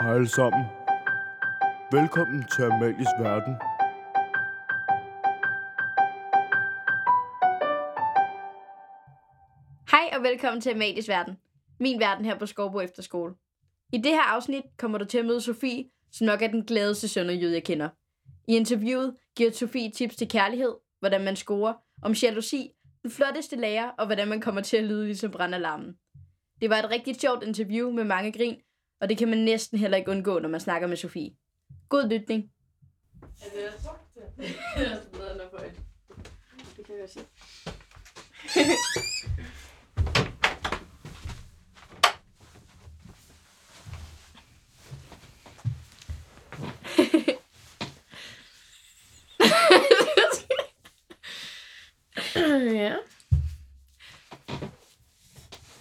Hej alle sammen. Velkommen til Amalies Verden. Hej og velkommen til Amalies Verden. Min verden her på Skovbo Efterskole. I det her afsnit kommer du til at møde Sofie, som nok er den gladeste sønderjyde, jeg kender. I interviewet giver Sofie tips til kærlighed, hvordan man scorer, om jalousi, den flotteste lærer og hvordan man kommer til at lyde ligesom brandalarmen. Det var et rigtig sjovt interview med mange grin, og det kan man næsten heller ikke undgå, når man snakker med Sofie. God lytning. Er det der sagt det? Er sådan noget, for Det kan jeg sige. ja.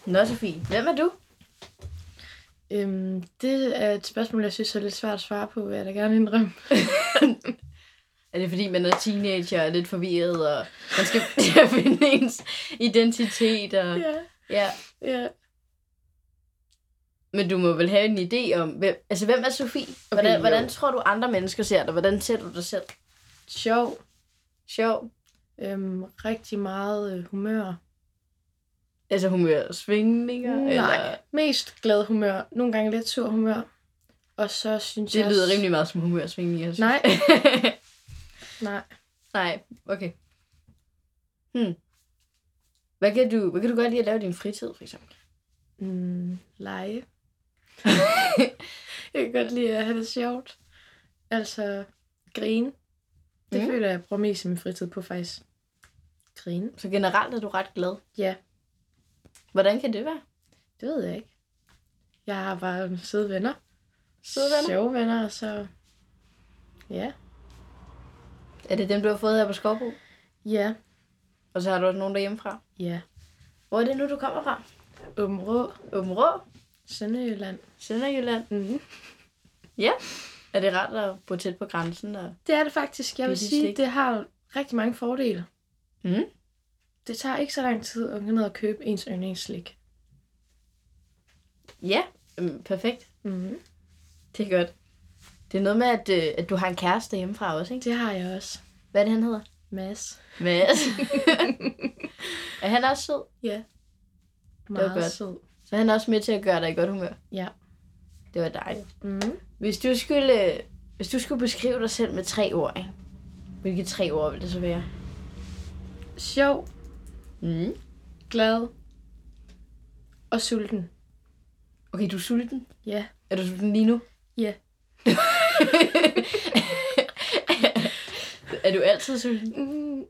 Nå, Sofie. Hvem er du? Øhm, det er et spørgsmål, jeg synes er lidt svært at svare på, vil jeg da gerne indrømme. Er det fordi, man er teenager og er lidt forvirret, og man skal til at finde ens identitet? Og... Ja. Ja. Ja. Men du må vel have en idé om, hvem, altså hvem er Sofie? Hvordan, jo. hvordan tror du, andre mennesker ser dig? Hvordan ser du dig selv? Sjov. Sjov. Øhm, rigtig meget øh, humør. Altså humør svingninger? Nej, Eller... mest glad humør. Nogle gange lidt sur humør. Og så synes Det jeg... lyder også- rimelig meget som humør svingninger. synes Nej. Nej. Nej, okay. Hmm. Hvad kan, du, hvad kan du godt lide at lave i din fritid, for eksempel? Mm, lege. jeg kan godt lide at have det sjovt. Altså, grine. Det mm. føler jeg, jeg bruger mest i min fritid på faktisk. Grine. Så generelt er du ret glad. Ja, Hvordan kan det være? det ved jeg ikke. Jeg har bare søde venner. Søde venner? Sjove venner, så... Ja. Er det dem, du har fået her på Skovbo? Ja. Og så har du også nogen derhjemmefra? Ja. Hvor er det nu, du kommer fra? Åben Rå, Åben Rå? Sønderjylland. Sønderjylland? Mm-hmm. Ja. Er det rart at bo tæt på grænsen? Og... Det er det faktisk. Jeg vil sige, det har rigtig mange fordele. Mm. Det tager ikke så lang tid at gå ned og købe ens yndlingsslik. Ja, øhm, perfekt. Mm-hmm. Det er godt. Det er noget med, at, øh, at du har en kæreste hjemmefra også, ikke? Det har jeg også. Hvad er det, han hedder? Mads. Mads. er han også sød? Ja. var Meget godt. sød. Så er han også med til at gøre dig i godt humør? Ja. Det var dejligt. Mm. Hvis du skulle, hvis du skulle beskrive dig selv med tre ord, ikke? Hvilke tre ord vil det så være? Sjov, Mm. glad og sulten. Okay, du er sulten. Ja. Er du sulten lige nu? Ja. er du altid sulten? Mm.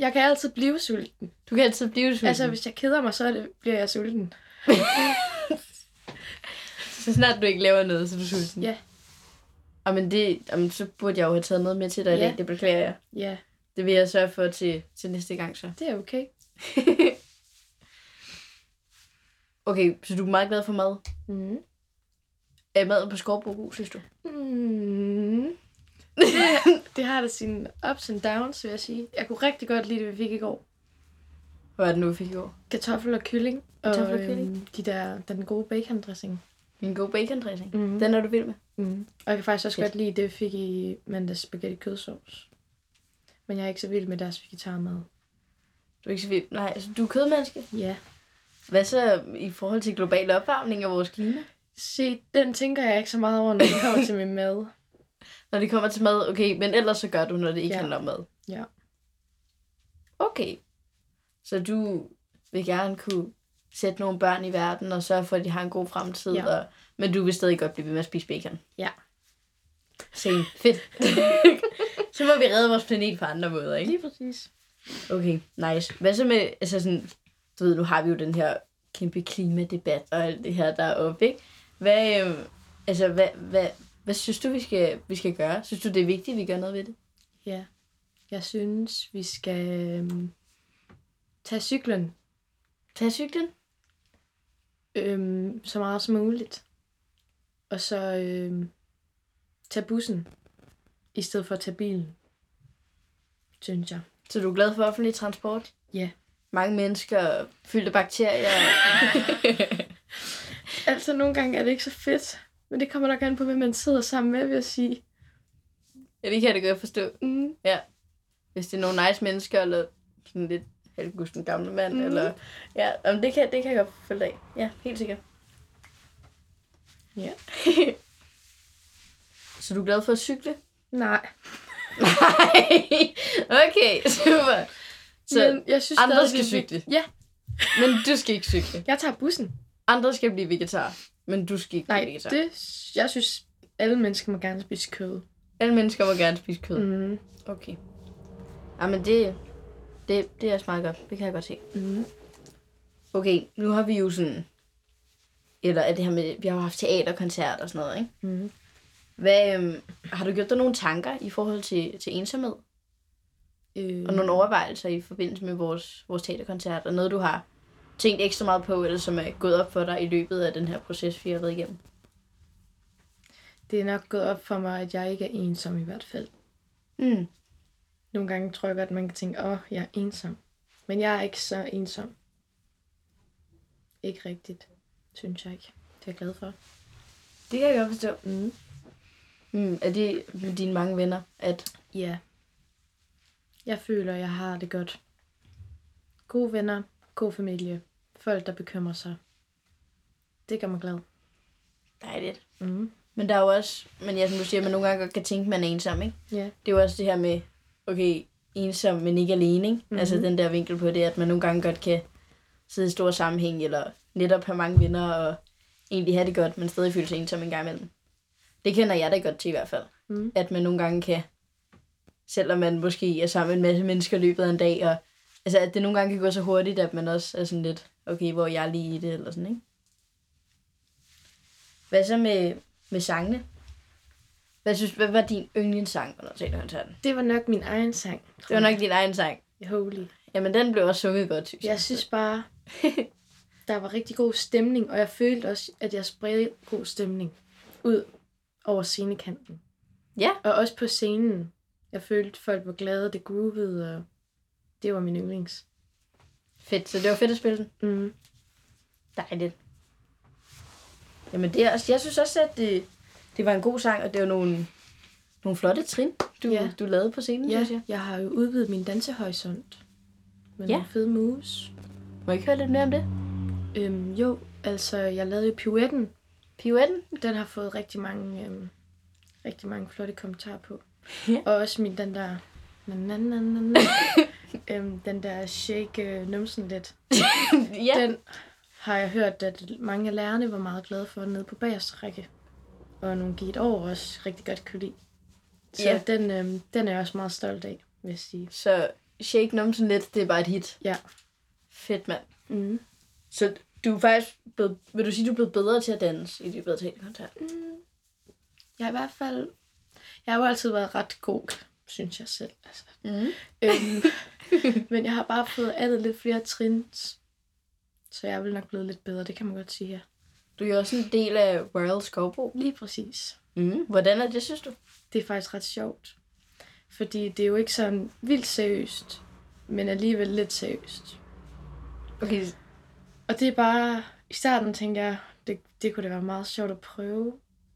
Jeg kan altid blive sulten. Du kan altid blive sulten. Altså, hvis jeg keder mig, så er det, bliver jeg sulten. Så snart du ikke laver noget, så er du sulten. Ja. Jamen, det, jamen, så burde jeg jo have taget noget med til dig i Ja. dag. Det beklager jeg. Ja, Det vil jeg sørge for til, til næste gang så. det er okay. okay, så du er meget glad for mad. Mm. Er maden på Skovbro god, synes du? Mm. Det, det har da sine ups and downs, vil jeg sige. Jeg kunne rigtig godt lide det, vi fik i går. Hvad er det nu, vi fik i går? Kartoffel og kylling. Kartoffel og og, kylling. øhm, de der, den gode bacon dressing. En god bacon dressing. Mm. Den er du vild med. Mm. Og jeg kan faktisk også Fedt. godt lide det, vi fik i mandags spaghetti kødsovs. Men jeg er ikke så vild med deres vegetarmad. Du er ikke så vild. Nej, altså, du er kødmenneske. Ja. Hvad så i forhold til global opvarmning af vores klima? Se, den tænker jeg ikke så meget over, når det kommer til min mad. Når det kommer til mad, okay, men ellers så gør du, når det ikke Ja. handler om mad. Ja. Okay. Så du vil gerne kunne sætte nogle børn i verden og sørge for, at de har en god fremtid. Ja. Og, men du vil stadig godt blive ved med at spise bacon. Ja. Same. Fedt. så må vi redde vores planet på andre måder, ikke? Lige præcis. Okay, nice. Hvad så med, altså sådan, du ved, nu har vi jo den her kæmpe klimadebat og alt det her, der er oppe, ikke? Hvad, øh, altså, hvad, hvad, hvad synes du, vi skal, vi skal gøre? Synes du, det er vigtigt, at vi gør noget ved det? Ja. Jeg synes, vi skal øhm, tage cyklen Tag cyklen? øhm, så meget som muligt. Og så øhm, tage bussen, i stedet for at tage bilen. Synes jeg. Så du er glad for offentlig transport? Ja. Mange mennesker fyldte bakterier. Altså, nogle gange er det ikke så fedt Men det kommer nok an på, hvem man sidder sammen med, vil jeg sige. Ja, det kan jeg da godt forstå. Mm. Hvis det er nogle nice mennesker, eller sådan lidt halvgusten gamle mand, mm. eller... Ja, jamen, det, kan, det kan jeg godt følge af. Ja, helt sikkert. Ja. Så du er glad for at cykle? Nej. Nej. Okay, super. Så Men jeg synes andre stadig, skal det er cykle? vigtigt. Ja, Men du skal ikke cykle. jeg tager bussen. Andre skal blive vegetar, men du skal ikke Nej, blive vegetar. det, jeg synes, alle mennesker må gerne spise kød. Alle mennesker må gerne spise kød. Mm. Mm. Okay. Jamen det, det, det er også meget godt. Det kan jeg godt se. Mm. Okay, nu har vi jo sådan... Eller er det her med... Vi har jo haft teaterkoncert og sådan noget, ikke? Mm. Hvad, øhm, har du gjort dig nogle tanker i forhold til, til ensomhed? Øh, Og nogle overvejelser i forbindelse med vores, vores teaterkoncert? Og noget, du har tænkt ekstra meget på, eller som er gået op for dig i løbet af den her proces, vi har været igennem? det er nok gået op for mig, at jeg ikke er ensom i hvert fald. Mm. Nogle gange tror jeg godt, at man kan tænke, åh, jeg er ensom. Men jeg er ikke så ensom. Ikke rigtigt, synes jeg ikke. Det er jeg glad for. Det kan jeg godt forstå. Mm. Mm. Er det med dine mange venner, at... Ja. Jeg føler, jeg har det godt. Gode venner, god familie, folk, der bekymrer sig. Det gør mig glad. Dejligt. Mm. Men der er jo også, men ja, som du siger, man nogle gange godt kan tænke, at man er ensom, ikke? Ja. Det er jo også det her med, okay, ensom, men ikke alene, ikke? Mhm. Mm-hmm. Altså den der vinkel på det, at man nogle gange godt kan sidde i stor sammenhæng, eller netop have mange venner, og egentlig have det godt, men stadig føle sig ensom en gang imellem. Det kender jeg da godt til i hvert fald. Mm. At man nogle gange kan, selvom man måske er sammen med en masse mennesker i løbet af en dag, og altså at det nogle gange kan gå så hurtigt, at man også er sådan lidt, okay, hvor er jeg lige i det, eller sådan, ikke? Hvad så med, med sangene? Hvad, synes, hvad var din yndlingssang under teaterkoncerten? Det var nok min egen sang. Det var nok din egen sang. Holy. Jamen, den blev også sunget godt, synes jeg. Jeg synes bare, der var rigtig god stemning, og jeg følte også, at jeg spredte god stemning ud over scenekanten. Ja. Og også på scenen. Jeg følte, folk var glade, det groovede, og det var min yndlings. Fedt, så det var fedt at spille den. Mm. Dejligt. Jamen, det er, også- jeg synes også, at det, det var en god sang, og det var nogle, nogle flotte trin, du, Ja. du lavede på scenen, Ja, synes jeg. jeg har jo udvidet min dansehorisont med Ja. nogle fede moves. Må jeg ikke høre lidt mere om det? Øhm, jo, altså, jeg lavede jo pirouetten. Pirouetten? Den har fået rigtig mange, øhm, rigtig mange flotte kommentarer på. Ja. Og også min, den der... Na, na, na, na, na. øhm, den der shake øh, numsen lidt. ja. Den har jeg hørt, at mange af lærerne var meget glade for nede på bagerste række. Og nogle gik over også rigtig godt kunne lide. Så Ja. den, øhm, den er jeg også meget stolt af, vil jeg sige. Så Shake Numsen lidt, det er bare et hit. Ja. Fedt, mand. Mm. Så du er faktisk blevet, vil du sige, du er blevet bedre til at danse i løbet af teaterkoncerten? Mm. Jeg har i hvert fald... Jeg har jo altid været ret god, synes jeg selv. Altså. Mm. Øhm, men jeg har bare fået addet lidt flere trin. Så jeg er vel nok blevet lidt bedre, det kan man godt sige her. Du er jo også en del af Royal Skovbo. Lige præcis. Mm. Hvordan er det, synes du? Det er faktisk ret sjovt. Fordi det er jo ikke sådan vildt seriøst, men alligevel lidt seriøst. Okay, Og det er bare... I starten tænkte jeg, det, det kunne da være meget sjovt at prøve.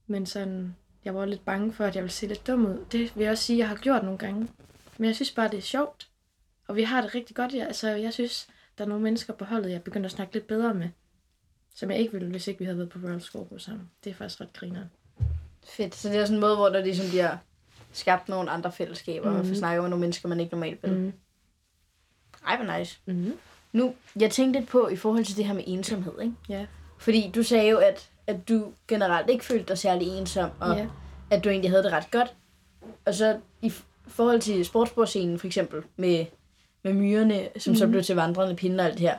Men sådan, jeg var lidt bange for, at jeg ville se lidt dum ud. Det vil jeg også sige, at jeg har gjort nogle gange. Men jeg synes bare, det er sjovt. Og vi har det rigtig godt. Ja. Altså, jeg synes, der er nogle mennesker på holdet, jeg begynder at snakke lidt bedre med. Som jeg ikke ville, hvis ikke vi havde været på Royal Scorpio sammen. Det er faktisk ret griner. fedt. Så det er sådan en måde, hvor der ligesom bliver skabt nogle andre fællesskaber, mm. og Mhm. få snakket med nogle mennesker, man ikke normalt vil. Mm. Ej, hvor nice. Mm. Nu, jeg tænkte lidt på i forhold til det her med ensomhed, ikke? Ja. Fordi du sagde jo, at, at du generelt ikke følte dig særlig ensom, og ja. at du egentlig havde det ret godt. Og så i forhold til sportsbordscenen for eksempel, med, med myrerne, som mm. så Mhm. blev til vandrende pinde og alt det her.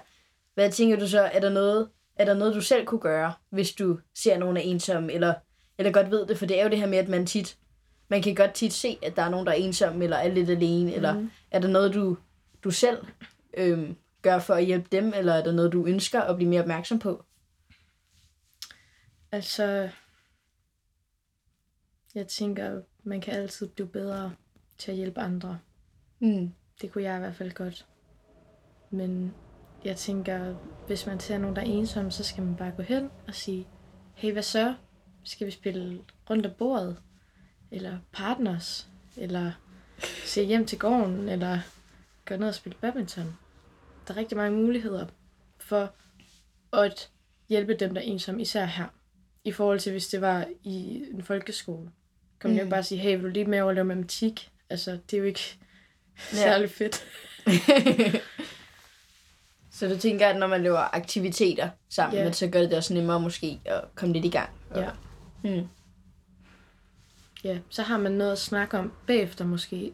Hvad tænker du så, er der noget, er der noget du selv kunne gøre, hvis du ser nogen er ensomme, eller, eller godt ved det? For det er jo det her med, at man tit, man kan godt tit se, at der er nogen, der er ensomme, eller er lidt alene, mm. eller Mhm. er der noget, du, du selv øhm, gør for at hjælpe dem, eller er der noget, du ønsker at blive mere opmærksom på? Altså, jeg tænker, man kan altid blive bedre til at hjælpe andre. Mm. Det kunne jeg i hvert fald godt. Men jeg tænker, hvis man ser nogen, der er ensomme, så skal man bare gå hen og sige, hey, hvad så? skal vi spille rundt om bordet? Eller partners? Eller se hjem til gården? Eller gå ned og spille badminton? Der er rigtig mange muligheder for at hjælpe dem, der er ensomme, især her. I forhold til, hvis det var i en folkeskole. Kan man mm. jo ikke bare sige, hey, vil du lige med over at lave matematik? Altså, det er jo ikke Ja. særlig fedt. så du tænker, at når man laver aktiviteter sammen, yeah. så gør det det også nemmere måske at komme lidt i gang. Ja. Mm. Ja, så har man noget at snakke om bagefter måske.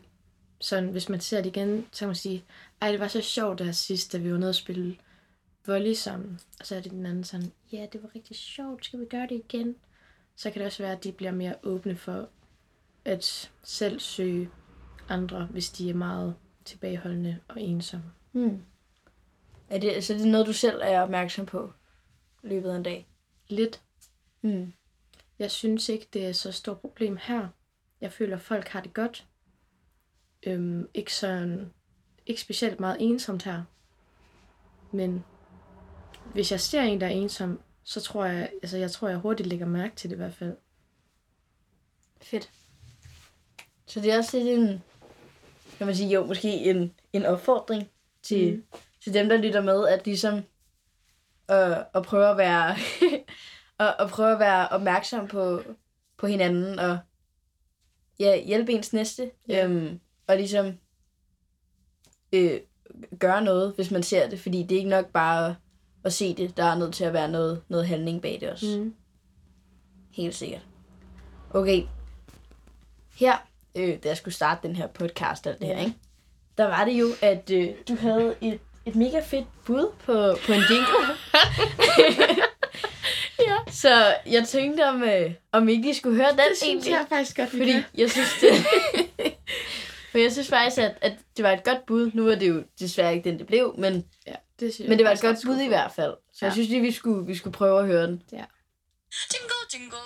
Sådan, hvis man ser det igen, så kan man sige, ej, det var så sjovt der sidst, da vi var nede og spille volley sammen. Og så er det den anden sådan, ja, det var rigtig sjovt, skal vi gøre det igen? Så kan det også være, at de bliver mere åbne for at selv søge andre, hvis de er meget tilbageholdende og ensomme. Mm. Er det, så det er noget, du selv er opmærksom på i løbet af en dag? Lidt. Mm. Jeg synes ikke, det er så stort problem her. Jeg føler, at folk har det godt. Øhm, ikke sådan, ikke specielt meget ensomt her. Men hvis jeg ser en, der er ensom, så tror jeg, altså jeg tror, jeg hurtigt lægger mærke til det i hvert fald. Fedt. Så det er også lidt en, kan man sige, jo, måske en, en opfordring til, mm. Til dem, der lytter med, at ligesom øh, at prøve at være at, at prøve at være opmærksom på, på hinanden og ja, hjælpe ens næste. Ja. Øhm, og ligesom øh, gøre noget, hvis man ser det, fordi det er ikke nok bare at, at se det. Der er nødt til at være noget, noget handling bag det også. Mm. Helt sikkert. Okay. Her, øh, da jeg skulle starte den her podcast og det her, ikke? der var det jo, at øh, du havde et, et mega fedt bud på, på en jingle. Ja. Så jeg tænkte, om, øh, om ikke I skulle høre den Det synes egentlig. jeg faktisk godt, vi Fordi kan. jeg synes, det... For jeg synes faktisk, at, at det var et godt bud. Nu er det jo desværre ikke den, det blev, men, Ja, det synes men det var jeg et godt bud i hvert fald. Så jeg Ja. synes lige, vi skulle, vi skulle prøve at høre den. Jingle, jingle.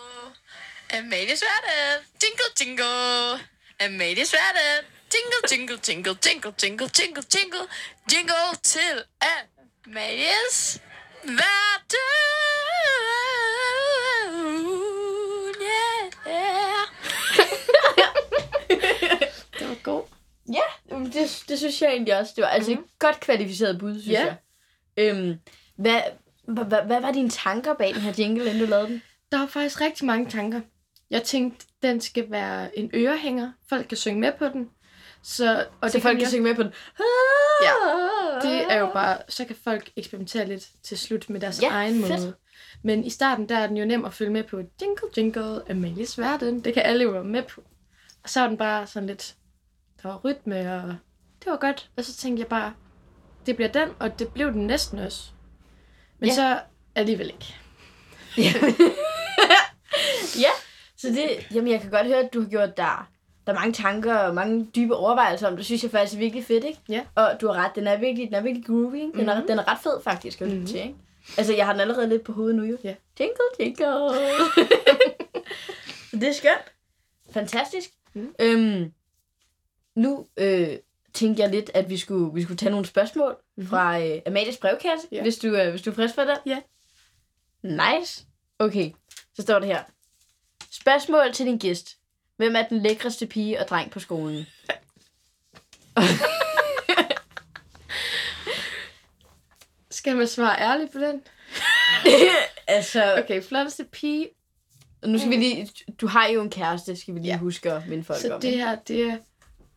Amalies hverdag. Jingle, jingle. Amalies hverdag. Jingle, jingle, jingle, jingle, jingle, jingle, jingle. Jingle til Amalies hverdag. Det, det synes jeg egentlig også. Det var altså Mhm. et godt kvalificeret bud, synes Ja. jeg. Øhm, hvad, hvad, hvad, hvad var dine tanker bag den her jingle, inden du lavede den? Der var faktisk rigtig mange tanker. Jeg tænkte, den skal være en ørehænger. Folk kan synge med på den. Så, og Og det folk kan også- synge med på den. Ja, Det er jo bare, så kan folk eksperimentere lidt til slut med deres Ja, egen fedt. måde. Men i starten, der er den jo nem at følge med på. Jingle, jingle, Amalies verden. Det kan alle jo være med på. Og så var den bare sådan lidt, der var rytme, og det var godt. Og så tænkte jeg bare, det bliver den, og det blev den næsten også. Men Ja. så alligevel ikke. Ja. ja, så det, jamen jeg kan godt høre, at du har gjort der, der er mange tanker og mange dybe overvejelser om. Det synes jeg faktisk er virkelig fedt, ikke? Ja. Og du har ret, den er virkelig, den er virkelig groovy, ikke? Den, er, Mhm. den er ret fed faktisk at Mhm. til, ikke? Altså, jeg har den allerede lidt på hovedet nu, jo. Ja. Jingle, jingle. Det er skønt. Fantastisk. Mhm. Øhm, nu øh, tænkte jeg lidt, at vi skulle, vi skulle tage nogle spørgsmål Mhm. fra øh, Amalies brevkasse, Ja. hvis, du, øh, hvis du er frisk for det. Ja. Nice. Okay, så står det her. Spørgsmål til din gæst. Hvem er den lækreste pige og dreng på skolen? Skal man svare ærligt på den? altså, Okay, flotteste pige. nu skal vi lige... Du har jo en kæreste, skal vi lige Ja. huske at minde folk Så om. det ikke? her, det er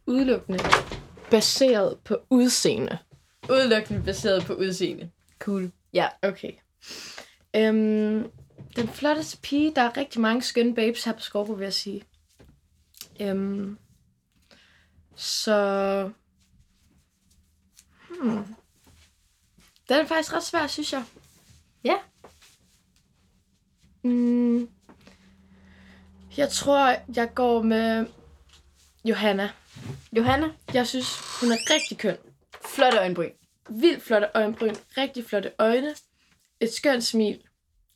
udelukkende baseret på udseende. Udelukkende baseret på udseende. Cool. Ja. Okay. Øhm, den flotteste pige, der er rigtig mange skønne babes her på Skorbo, vil jeg sige. Øhm, så... Hmm. Den er faktisk ret svær, synes jeg. Ja. Mm, jeg tror, jeg går med Johanna. Johanna, Jeg synes, hun er rigtig køn. flotte øjenbryn. Vildt flotte øjenbryn, rigtig flotte øjne, et skønt smil,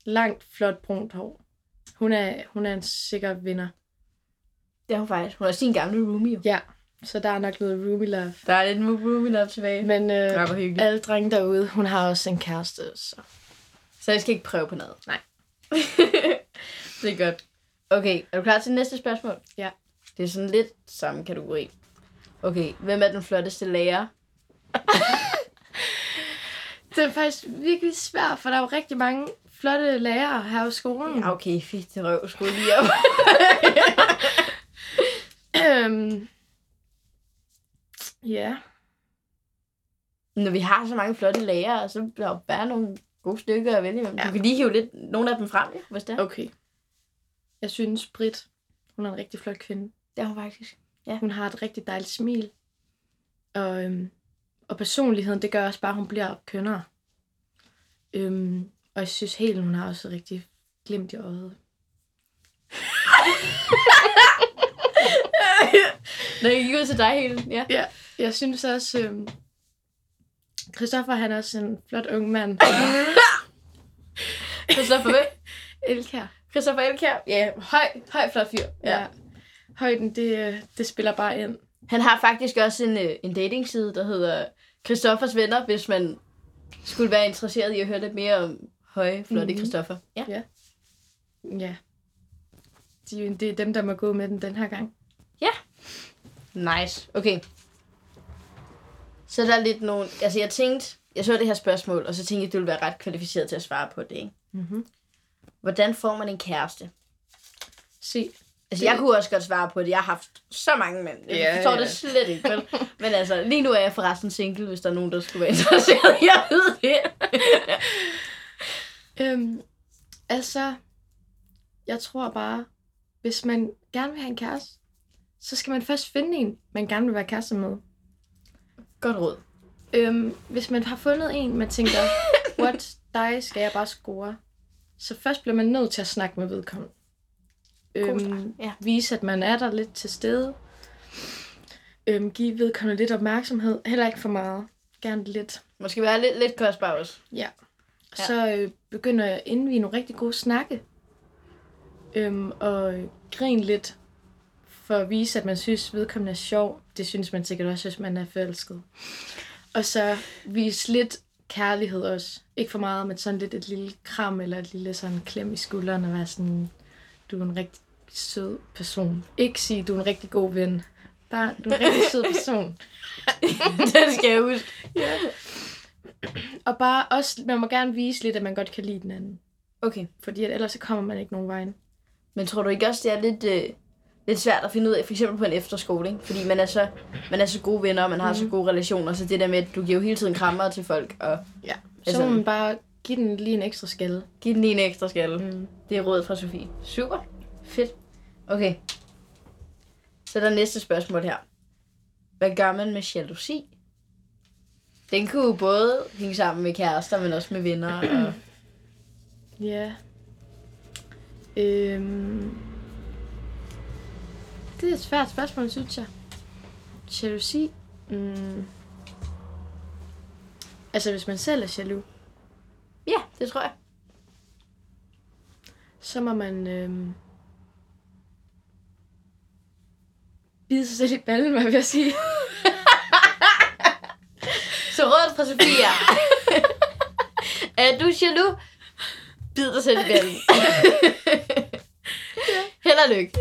langt, flot, brunt hår. Hun er, hun er en sikker vinder. Det er hun faktisk. Hun er sin gamle roomie. jo. Ja, så der er nok noget roomie love. Der er lidt roomie love tilbage. Men, øh, alle drenge derude, hun har også en kæreste, så... Så jeg skal ikke prøve på noget. Nej. Det er godt. Okay, er du klar til næste spørgsmål? Ja. Det er sådan lidt samme kategori. Okay, hvem er den flotteste lærer? Det er faktisk virkelig svært, for der er jo rigtig mange flotte lærere her på skolen. Ja, okay, fik det røv sgu lige op. Øhm, ja. Når vi har så mange flotte lærere, så bliver der bare nogle gode stykker at vælge imellem. Ja. Du kan lige hive lidt, nogle af dem frem, jo, hvis det er. Okay. Jeg synes, Britt, hun er en rigtig flot kvinde. Det er hun faktisk. Hun har et rigtig dejligt smil. Og, øhm, og personligheden, det gør også bare, at hun bliver kønnere. Øhm, og jeg synes helt, hun har også rigtig glimt i øjet. Når jeg gik ud til dig hele, ja. Ja, jeg synes også, øhm, Christoffer han er også en flot ung mand. Christoffer hvem? Elkær. Christoffer Elkjær. Ja, høj, høj, flot fyr. Ja. Ja. Højden, det, øh, det spiller bare ind. Han har faktisk også en, øh, en datingside, der hedder Christoffers Venner, hvis man skulle være interesseret i at høre lidt mere om høje, flotte mm-hmm. Mhm. Christoffer. Ja. Ja. De, det er dem, der må gå med den den her gang. Nice. Okay. Så der er lidt nogle... Altså, jeg tænkte... Jeg så det her spørgsmål, og så tænkte jeg, at du ville være ret kvalificeret til at svare på det, ikke? Mm-hmm. Hvordan får man en kæreste? Se. Altså, Det- jeg kunne også godt svare på det. Jeg har haft så mange mænd. Jeg Ja, forstår ja. det slet ikke, vel? Men altså, lige nu er jeg forresten single, hvis der er nogen, der skulle være interesseret at vide det. Øhm, altså, jeg tror bare, hvis man gerne vil have en kæreste, så skal man først finde en, man gerne vil være kæreste med. Godt råd. Øhm, hvis man har fundet en, man tænker, what, dig skal jeg bare score. Så først bliver man nødt til at snakke med vedkommende. Øhm, ja. Vise, at man er der lidt til stede. Øhm, give vedkommende lidt opmærksomhed. Heller ikke for meget. Gerne lidt. Måske være lidt, lidt kostbar også. Ja. Ja. Så øh, begynder jeg at indvige nogle rigtig gode snakke. Øhm, og grine lidt. For at vise, at man synes, vedkommende er sjov. Det synes man sikkert også, hvis man er forelsket. Og så vise lidt kærlighed også. Ikke for meget, men sådan lidt et lille kram, eller et lille sådan klem i skulderen, og være sådan, du er en rigtig sød person. Ikke sige, du er en rigtig god ven. Bare, du er en rigtig sød person. det skal jeg huske. Og bare også, man må gerne vise lidt, at man godt kan lide den anden. Okay. Fordi at ellers så kommer man ikke nogen vejen. Men tror du ikke også, det er lidt, øh, lidt svært at finde ud af, for eksempel på en efterskole, ikke? Fordi man er så, man er så gode venner, og man har mm. så Mhm. gode relationer, så det der med, at du giver jo hele tiden krammer til folk, og Ja. Så Altså- må man bare give den lige en ekstra skalle. give den lige en ekstra skalle. Mm. Det er rådet fra Sofie. Super. Fedt. Okay. Så er der næste spørgsmål her. Hvad gør man med jalousi? Den kunne jo både hænge sammen med kærester, men også med venner. Og... Ja. Øhm. Det er et svært spørgsmål, synes jeg. Jalousi. Mm. Altså, hvis man selv er jaloux, Ja, det tror jeg. så må man øhm, bide sig selv i ballen, hvad vil jeg sige. Så rådet fra Sofie er, du jaloux? Bid dig selv i bjælden. Held og lykke.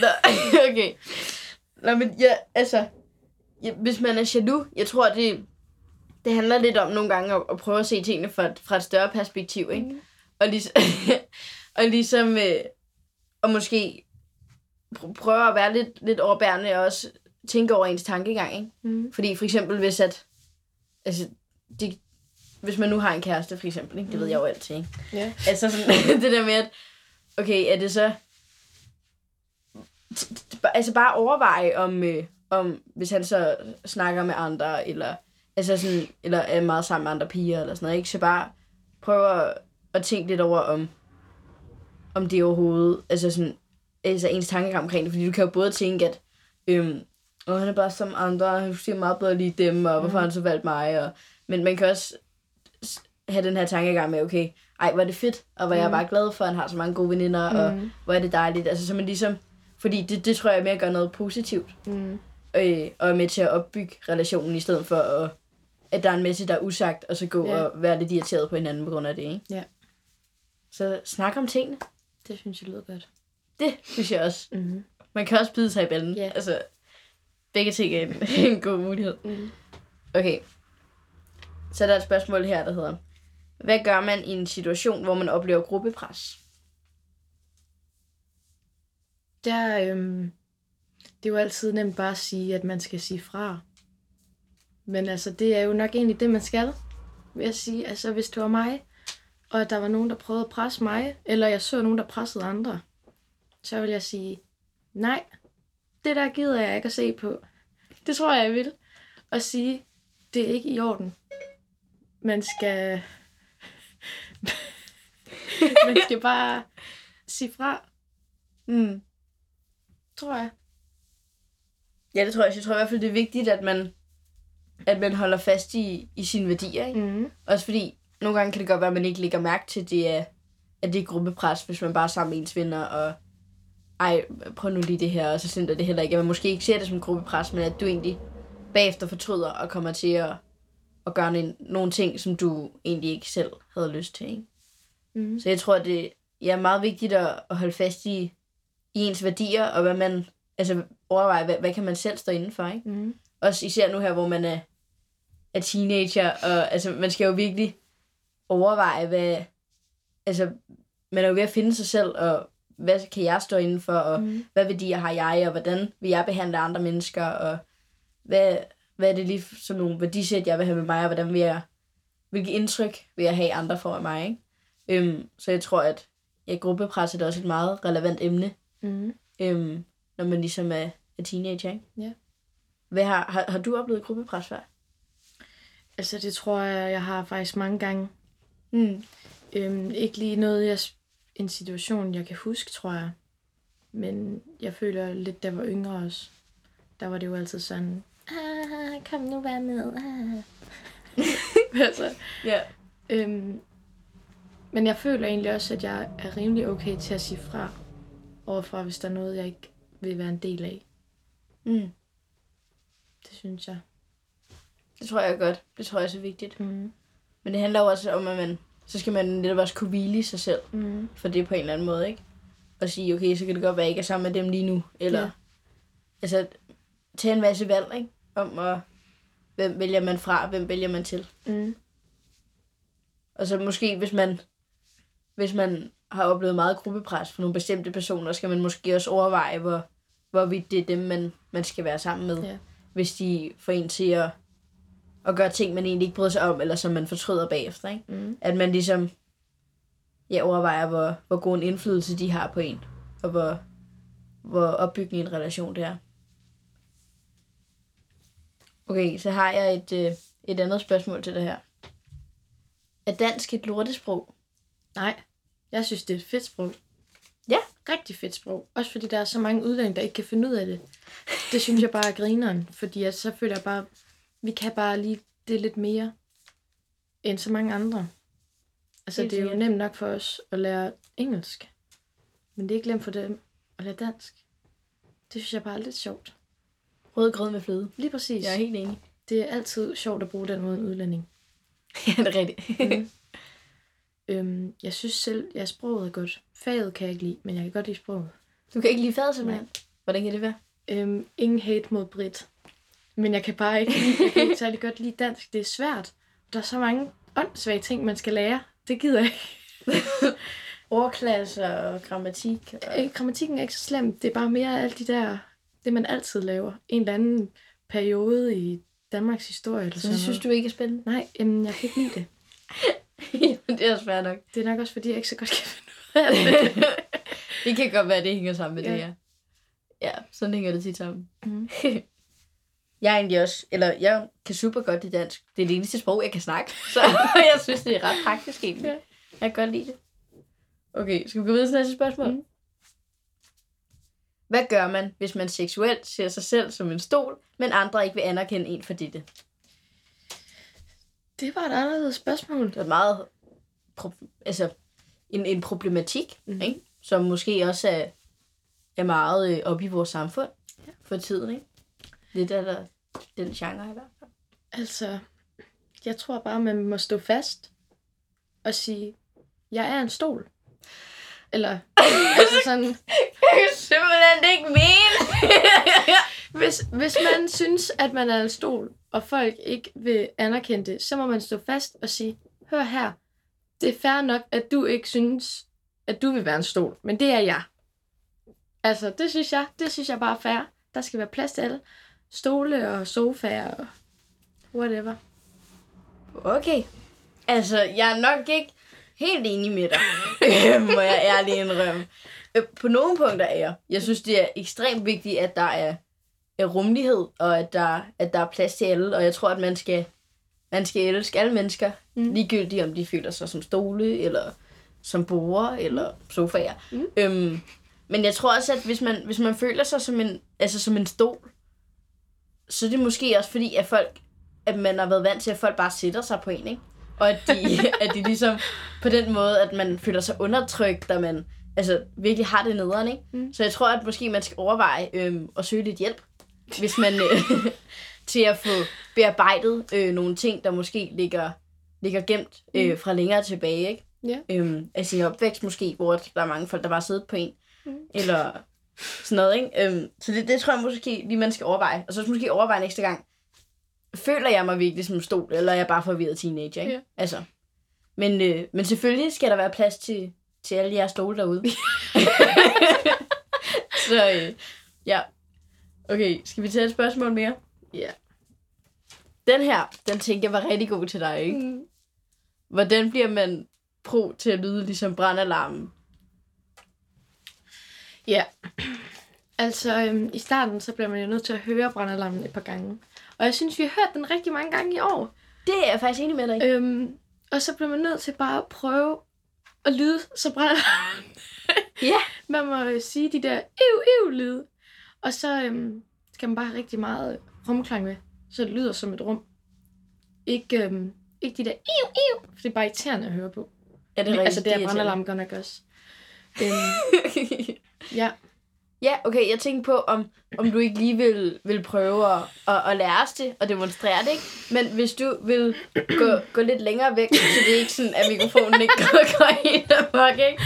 Nå, okay. Nå, men ja, altså, ja, hvis man er jaloux, jeg tror, det, det handler lidt om nogle gange at, at prøve at se tingene fra, et- fra et større perspektiv, ikke? Mm. Og, ligesom, og ligesom, øh, og måske pr- prøve at være lidt, lidt overbærende og også tænke over ens tankegang, ikke? Mm. Fordi for eksempel, hvis at, altså, det, hvis man nu har en kæreste, for eksempel, ikke? det ved jeg jo altid, ikke? Ja. Altså sådan, det der med, at, okay, er det så, altså bare overveje om, øh, om, hvis han så snakker med andre, eller, altså sådan, eller er meget sammen med andre piger, eller sådan noget, ikke? Så bare prøve at, at tænke lidt over, om, om det overhovedet, altså sådan, altså ens tankegang omkring det, fordi du kan jo både tænke, at, øhm, og han er bare som andre, han siger meget bedre lige dem, og hvorfor har han så valgt mig, og, men man kan også have den her tankegang med, okay, ej, hvor er det fedt, og hvor mm. jeg er Mm. bare glad for, at han har så mange gode veninder, mm. og Mm. hvor er det dejligt, altså så man ligesom, fordi det, det tror jeg er med at gøre noget positivt, Mm. øh, og er med til at opbygge relationen, i stedet for at, at der er en masse, der er usagt, og så gå Ja. og være lidt irriteret på hinanden på grund af det, ikke? Ja. Så snak om tingene. Det synes jeg lyder godt. Det synes jeg også. Mm-hmm. Man kan også bide sig i ballen. Ja. Altså, begge ting er en, en god mulighed. Mm. Okay. Så er der et spørgsmål her, der hedder, hvad gør man i en situation, hvor man oplever gruppepres? Der, øhm, det er jo altid nemt bare at sige, at man skal sige fra. Men altså, det er jo nok egentlig det, man skal. Vil jeg sige, altså hvis det var mig, og der var nogen, der prøvede at presse mig, eller jeg så nogen, der pressede andre, så vil jeg sige, nej, det der gider jeg ikke at se på. Det tror jeg, jeg vil. Og sige, det er ikke i orden. Man skal... man skal bare sige fra, Mm. tror jeg. Ja, det tror jeg. Jeg tror i hvert fald, det er vigtigt, at man, at man holder fast i, i sine værdier. Ikke? Mm. Også fordi, nogle gange kan det godt være, at man ikke lægger mærke til, det er, at det er gruppepres, hvis man bare er sammen med ens venner, og ej, prøv nu lige det her, og så sender det heller ikke. Man måske ikke ser det som gruppepres, men at du egentlig bagefter fortryder og kommer til at, at gøre en, nogle ting, som du egentlig ikke selv havde lyst til. Ikke? Mm. Så jeg tror, det ja, er meget vigtigt at, at holde fast i, i ens værdier, og hvad man, altså overveje, hvad, hvad kan man selv stå inden for, ikke? Mm. Også især nu her, hvor man er, er teenager, og altså, man skal jo virkelig overveje, hvad, altså, man er jo ved at finde sig selv, og hvad kan jeg stå inden for, og Mm. hvad værdier har jeg, og hvordan vil jeg behandle andre mennesker, og hvad, hvad er det lige som nogle værdisæt, jeg vil have med mig, og hvordan vil jeg, hvilke indtryk vil jeg have andre for af mig, ikke? Øhm, så jeg tror, at ja, gruppepres er også et meget relevant emne, Mm. øhm, når man ligesom er, er teenager, ikke? Ja. Hvad har, har, har du oplevet gruppepres før? Altså, det tror jeg, jeg har faktisk mange gange. Mm. Øhm, ikke lige noget, jeg, en situation, jeg kan huske, tror jeg. Men jeg føler lidt, da jeg var yngre også. Der var det jo altid sådan, ah, kom nu, vær med. Ah. altså, Ja. øhm, men jeg føler egentlig også, at jeg er rimelig okay til at sige fra overfra, hvis der er noget, jeg ikke vil være en del af. Mm. Det synes jeg. Det tror jeg godt. Det tror jeg er vigtigt. Mm. Men det handler jo også om, at man, så skal man netop også kunne hvile i sig selv Mm. for det på en eller anden måde, ikke? Og sige, okay, så kan det godt være, at jeg ikke er sammen med dem lige nu. Eller, Ja. ja. altså, tage en masse valg, ikke? Om, at, hvem vælger man fra, hvem vælger man til. Mm. Og så måske, hvis man, hvis man har oplevet meget gruppepres for nogle bestemte personer, skal man måske også overveje, hvor, hvorvidt det er dem, man, man skal være sammen med. Ja. Hvis de får en til at, at gøre ting, man egentlig ikke bryder sig om, eller som man fortryder bagefter. Ikke? Mm. At man ligesom ja, overvejer, hvor, hvor god en indflydelse de har på en, og hvor, hvor opbyggende en relation det er. Okay, så har jeg et, øh, et andet spørgsmål til det her. Er dansk et lortesprog? Nej, jeg synes, det er et fedt sprog. Ja. Rigtig fedt sprog. Også fordi der er så mange udlændinge, der ikke kan finde ud af det. Det synes jeg bare er grineren. Fordi jeg, så føler jeg bare, vi kan bare lige det lidt mere, end så mange andre. Altså, Helt det er jo sikkert. nemt nok for os at lære engelsk. Men det er ikke nemt for dem at lære dansk. Det synes jeg bare er lidt sjovt. Rød grød med fløde. Lige præcis. Jeg er helt enig. Det er altid sjovt at bruge den mod en udlænding. ja, det er rigtigt. Mm. øhm, jeg synes selv, at ja, sproget er godt. Faget kan jeg ikke lide, men jeg kan godt lide sproget. Du kan ikke lide fadet simpelthen? Hvordan kan det være? Øhm, ingen hate mod Brit. Men jeg kan bare ikke, lide- jeg kan ikke særlig godt lide dansk. Det er svært. Der er så mange åndssvage ting, man skal lære. Det gider jeg ikke. Ordklasser og grammatik. Og... Øh, Grammatikken er ikke så slem. Det er bare mere alt de der, det man altid laver. En eller anden periode i Danmarks historie. Eller Så sådan det synes noget. du ikke er spændende? Nej, jamen, jeg kan ikke lide det. Jamen, det er svært nok. Det er nok også, fordi jeg ikke så godt kan finde ud af det. det kan godt være, at det hænger sammen med Ja. det her. Ja, sådan hænger det tit sammen. Mhm. Jeg er egentlig også, eller jeg kan super godt det dansk. Det er det eneste sprog, jeg kan snakke. Så jeg synes, det er ret praktisk egentlig. Ja. Jeg kan godt lide det. Okay, skal vi gå videre til næste spørgsmål? Mhm. Hvad gør man, hvis man seksuelt ser sig selv som en stol, men andre ikke vil anerkende en for dette? Det var et anderledes spørgsmål. Det er meget pro- altså, en, en problematik, mm. ikke? som måske også er, er meget øh, op i vores samfund ja. for tiden. Ikke? Lidt der, den genre i hvert fald. Altså, jeg tror bare, man må stå fast og sige, jeg er en stol. Eller, altså sådan, Jeg kan simpelthen ikke mene. hvis, hvis man synes, at man er en stol, og folk ikke vil anerkende det, så må man stå fast og sige, hør her, det er fair nok, at du ikke synes, at du vil være en stol, men det er jeg. Altså, det synes jeg, det synes jeg bare er fair. Der skal være plads til alle. Stole og sofaer og whatever. Okay. Altså, jeg er nok ikke helt enig med dig, må jeg ærligt indrømme. Øh, På nogle punkter er jeg. Jeg synes, det er ekstremt vigtigt, at der er, er rummelighed, og at der, at der er plads til alle. Og jeg tror, at man skal, man skal elske alle mennesker, Mm. ligegyldigt om de føler sig som stole, eller som borer, eller sofaer. Mm. Øhm, men jeg tror også, at hvis man, hvis man føler sig som en, altså som en stol, så er det måske også fordi, at folk, at man har været vant til, at folk bare sætter sig på en, ikke? Og at de, at de ligesom på den måde, at man føler sig undertrykt, og man altså, virkelig har det nederen, ikke? Mm. Mm. Så jeg tror, at måske man skal overveje øhm, at søge lidt hjælp, hvis man øh, til at få bearbejdet øh, nogle ting, der måske ligger, ligger gemt øh, fra længere tilbage, ikke? Ja. Øhm, af sin opvækst måske, hvor der er mange folk, der bare sidder på en. Mm. Mm. Eller sådan noget, ikke? Øhm, så det, det tror jeg måske lige, man skal overveje. Og så måske overveje næste gang, føler jeg mig virkelig som en stol, eller er jeg bare forvirret teenager, ikke? Ja. Altså. Men, øh, men selvfølgelig skal der være plads til, til alle jeres stole derude. så øh, ja. Okay, skal vi tage et spørgsmål mere? Ja. Den her, den tænker jeg var rigtig god til dig, ikke? Mm. Hvordan bliver man pro til at lyde ligesom brandalarmen? Ja. Altså, øhm, i starten, så bliver man jo nødt til at høre brandalarmen et par gange. Og jeg synes, vi har hørt den rigtig mange gange i år. Det er jeg faktisk enig med dig i. Øhm, og så bliver man nødt til bare at prøve at lyde så brandalarmen. Ja. Man må øh, sige de der ev, ev lyde. Og så øhm, skal man bare have rigtig meget rumklang med, så det lyder som et rum. Ikke, øhm, ikke de der ev, ev, for det er bare irriterende at høre på. Ja, Det er altså, det er irriterende. brandalarm godt nok også. Øhm, ja. ja, okay, jeg tænkte på, om, om du ikke lige vil, vil prøve at, at, at lære os det og demonstrere det, ikke? Men hvis du vil gå, gå lidt længere væk, så det er ikke sådan, at mikrofonen ikke går, går helt amok, ikke?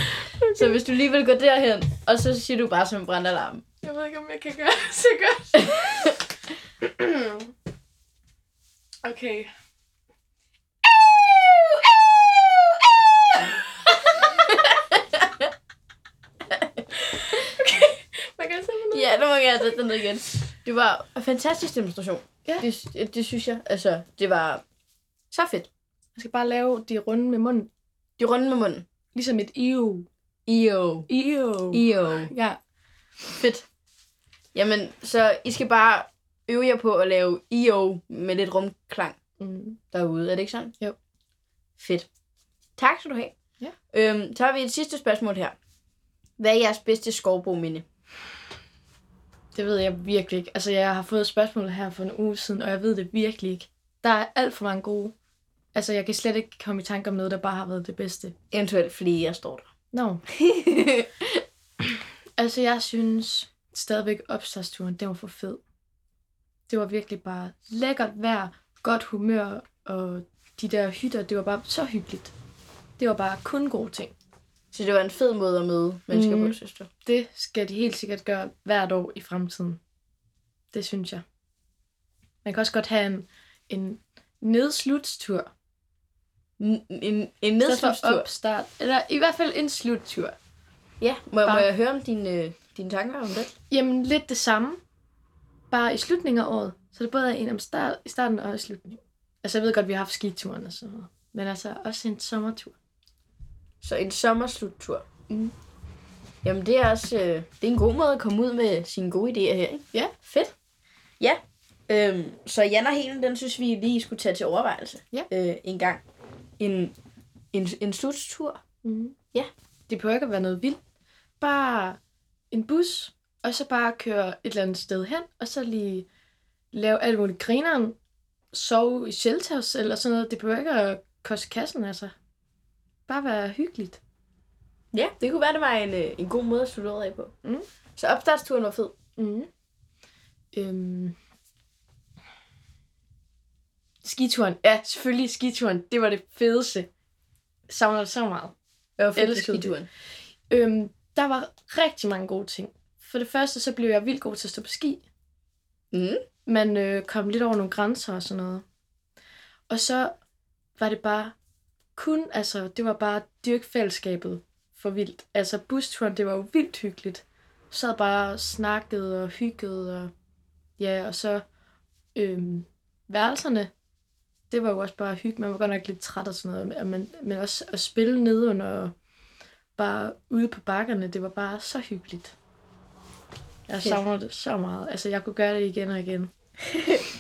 Så hvis du lige vil gå derhen, og så siger du bare som brandalarm. Jeg ved ikke, om jeg kan gøre det så godt. okay, man kan simpelthen... Ja, nu må jeg sætte den ned igen. Det var en fantastisk demonstration. Ja. Det, det synes jeg. Altså, det var så fedt. Man skal bare lave de runde med munden. De runde med munden. Ligesom et. Io. Iu. Io. Ja. Fedt. Jamen, så I skal bare øve jer på at lave IO med lidt rumklang Mm. derude. Er det ikke sådan? Jo. Fedt. Tak skal du have. Ja. Øhm, så har vi et sidste spørgsmål her. Hvad er jeres bedste skovbominde? Det ved jeg virkelig ikke. Altså, jeg har fået et spørgsmål her for en uge siden, og jeg ved det virkelig ikke. Der er alt for mange gode. Altså, jeg kan slet ikke komme i tanke om noget, der bare har været det bedste. Eventuelt flere står der. Nå. No. altså, jeg synes stadigvæk opstartsturen, den var for fed. Det var virkelig bare lækkert vejr, godt humør, og de der hytter, det var bare så hyggeligt. Det var bare kun gode ting. Så det var en fed måde at møde mennesker Mhm. på, synes du? Det skal de helt sikkert gøre hvert år i fremtiden. Det synes jeg. Man kan også godt have en, en nedslutstur. En, en, en nedslagstur. opstart. Eller i hvert fald en sluttur. Ja, må, jeg- må Bare- jeg høre om dine, øh, dine tanker om det? Jamen, lidt det samme. Bare i slutningen af året. Så det både er en om start, i starten og i slutningen. Altså, jeg ved godt, vi har haft skituren og sådan noget. Men altså, også en sommertur. Så en sommersluttur. Mm. Jamen, det er også øh, det er en god måde at komme ud med sine gode idéer her, ikke? Ja. Fedt. Ja. Øhm, så Jan og Helen, den synes vi lige skulle tage til overvejelse. Ja. Øh, en gang. En, en, en sluttur. Mm. Ja. Det behøver ikke at være noget vildt. Bare en bus, og så bare køre et eller andet sted hen, og så lige lave alt muligt grineren, sove i shelters eller sådan noget. Det behøver ikke at koste kassen, altså. Bare være hyggeligt. Ja, det kunne være, det var en, øh, en god måde at slutte af på. Mm. Så opstartsturen var fed. Mm. Øhm. Skituren. Ja, selvfølgelig skituren. Det var det fedeste. Savner det så meget. Det var fedt Elskede skituren. Øhm, der var rigtig mange gode ting. For det første, så blev jeg vildt god til at stå på ski. Mm. Man øh, kom lidt over nogle grænser og sådan noget. Og så var det bare kun, altså det var bare dyrke fællesskabet for vildt. Altså busturen, det var jo vildt hyggeligt. Sad bare og snakkede og hyggede og ja, og så øhm, værelserne, det var jo også bare hygge. Man var godt nok lidt træt og sådan noget, men, men også at spille nedenunder og bare ude på bakkerne, det var bare så hyggeligt. Jeg Fedt. savner det så meget. Altså, jeg kunne gøre det igen og igen.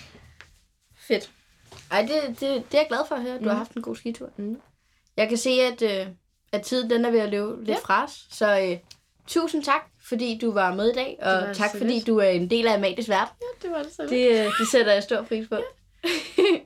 Fedt. Ej, det, det, det er jeg glad for at høre, at du Mm. har haft en god skitur. Mm. Jeg kan se, at, øh, at tiden den er ved at løbe lidt Ja. fra os. Så øh, tusind tak, fordi du var med i dag. Og tak, fordi lidt. du er en del af Amalies verden. Ja, det var det så. Det, øh, det sætter jeg stor pris på.